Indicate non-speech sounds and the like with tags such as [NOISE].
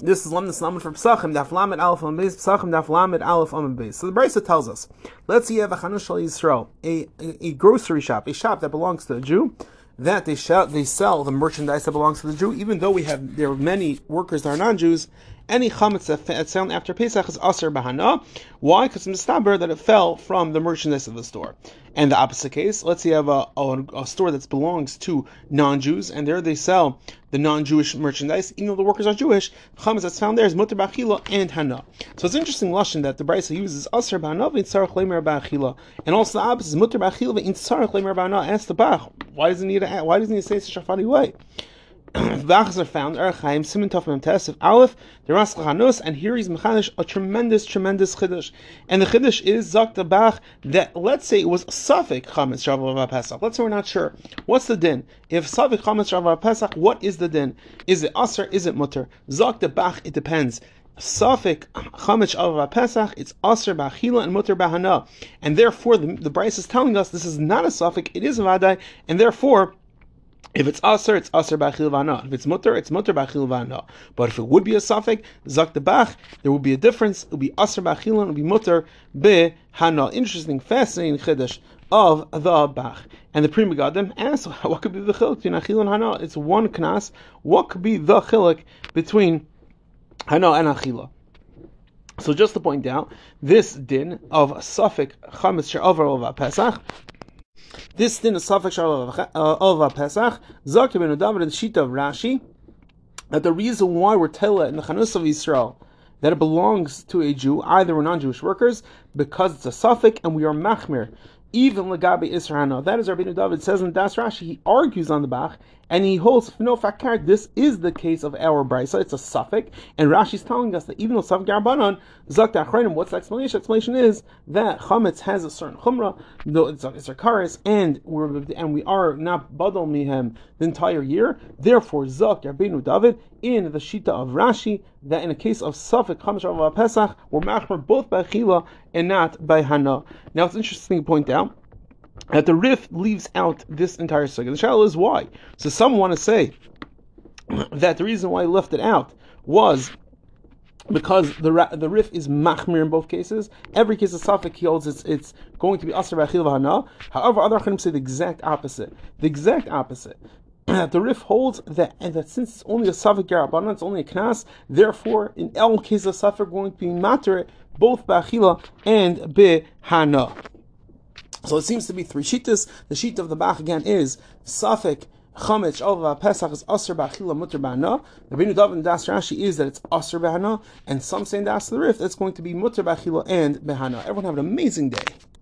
This is Lamed for Pesachim, Daf Lamed Aleph base, Pesachim Daf Lamed. So the Brisa tells us, let's say you have a Chanus Yisrael, a, a, a grocery shop, a shop that belongs to a Jew, that they, they sell the merchandise that belongs to the Jew, even though we have there are many workers that are non-Jews, any chametz that's found after Pesach is aser bahana. Why? Because it's mistaber that it fell from the merchandise of the store. And the opposite case, let's say you have a, a, a store that belongs to non-Jews, and there they sell the non-Jewish merchandise, even though the workers are Jewish. Chametz that's found there is mutter bachila and hana. So it's interesting lashon that the Brisa uses aser bahana v'intzarach lemer bachila, and also the opposite is mutter bachila v'intzarach lemer bahana. Ask the Bach, why doesn't he need to, why doesn't he say such a funny way? [CLEARS THROAT] Bachas are found, Erchaim, Siman Tov Mem Tesef, Aleph, the Ras Chanos, and here he's Mechanish, a tremendous, tremendous Chiddush. And the Chiddush is Zakta Bach, that let's say it was Safik Chametz Shavuot Pesach. Let's say we're not sure. What's the din? If Safik Chametz Shavuot Pesach, what is the din? Is it Aser, is it Mutter? Zakta Bach, it depends. Safik Chametz Shavuot Pesach, it's Aser Bachila and Mutter Bahana. And therefore, the, the Brisa is telling us this is not a Safik, it is a Vadai, and therefore, if it's aser, it's aser b'achil v'ana. If it's mutter, it's mutter b'achil v'ana. But if it would be a safek, zak the bach, there will be a difference. It would be aser b'achil and it would be mutter b'hana. Interesting, fascinating chiddush of the bach. And the Pri Megadim asks, [LAUGHS] what could be the chiluk between achil and hana? It's one knas. What could be the chiluk between hana and achila? So just to point out, this din of safek chametz she'avar over Pesach this din is safek of a uh, Pesach. Zakir ben David in the sheet of Rashi that the reason why we're telling in the Chanus of Israel that it belongs to a Jew, either we're non-Jewish workers, because it's a safek and we are machmir. Even legabe Israel. That is Rabbi David says in Das Rashi. He argues on the Bach and he holds no fakar. This is the case of our brisa. It's a safek, and Rashi is telling us that even though safek garbanon zakt achreinim, what's the explanation? Explanation is that chametz has a certain chumrah, though it's a, it's a karis, and we're and we are not badal mihem the entire year. Therefore, zakt Rabbeinu David in the shita of Rashi that in a case of safek chametz of Pesach, we're machmer both by chila and not by hana. Now it's interesting to point out that the Rif leaves out this entire sugya. The shadow is why. So some want to say that the reason why he left it out was because the the Rif is machmir in both cases. Every case of safek he holds it's it's going to be asr b'achil v'hana. However, other chanim say the exact opposite. The exact opposite. That [CLEARS THROAT] the Rif holds that and that since it's only a safek garabana, it's only a knas. Therefore, in all cases of safek, going to be matter both b'achila and b'hana. So it seems to be three shitas. The sheet of the Bach again is Safik Chametz Ova Pesach is Aser Bachila Mutter Ba'ana. The Binu Dav and Das Rashi is that it's Aser Behana, and some say in Das the Rif that's going to be Mutter Bachila and Behana. Everyone have an amazing day.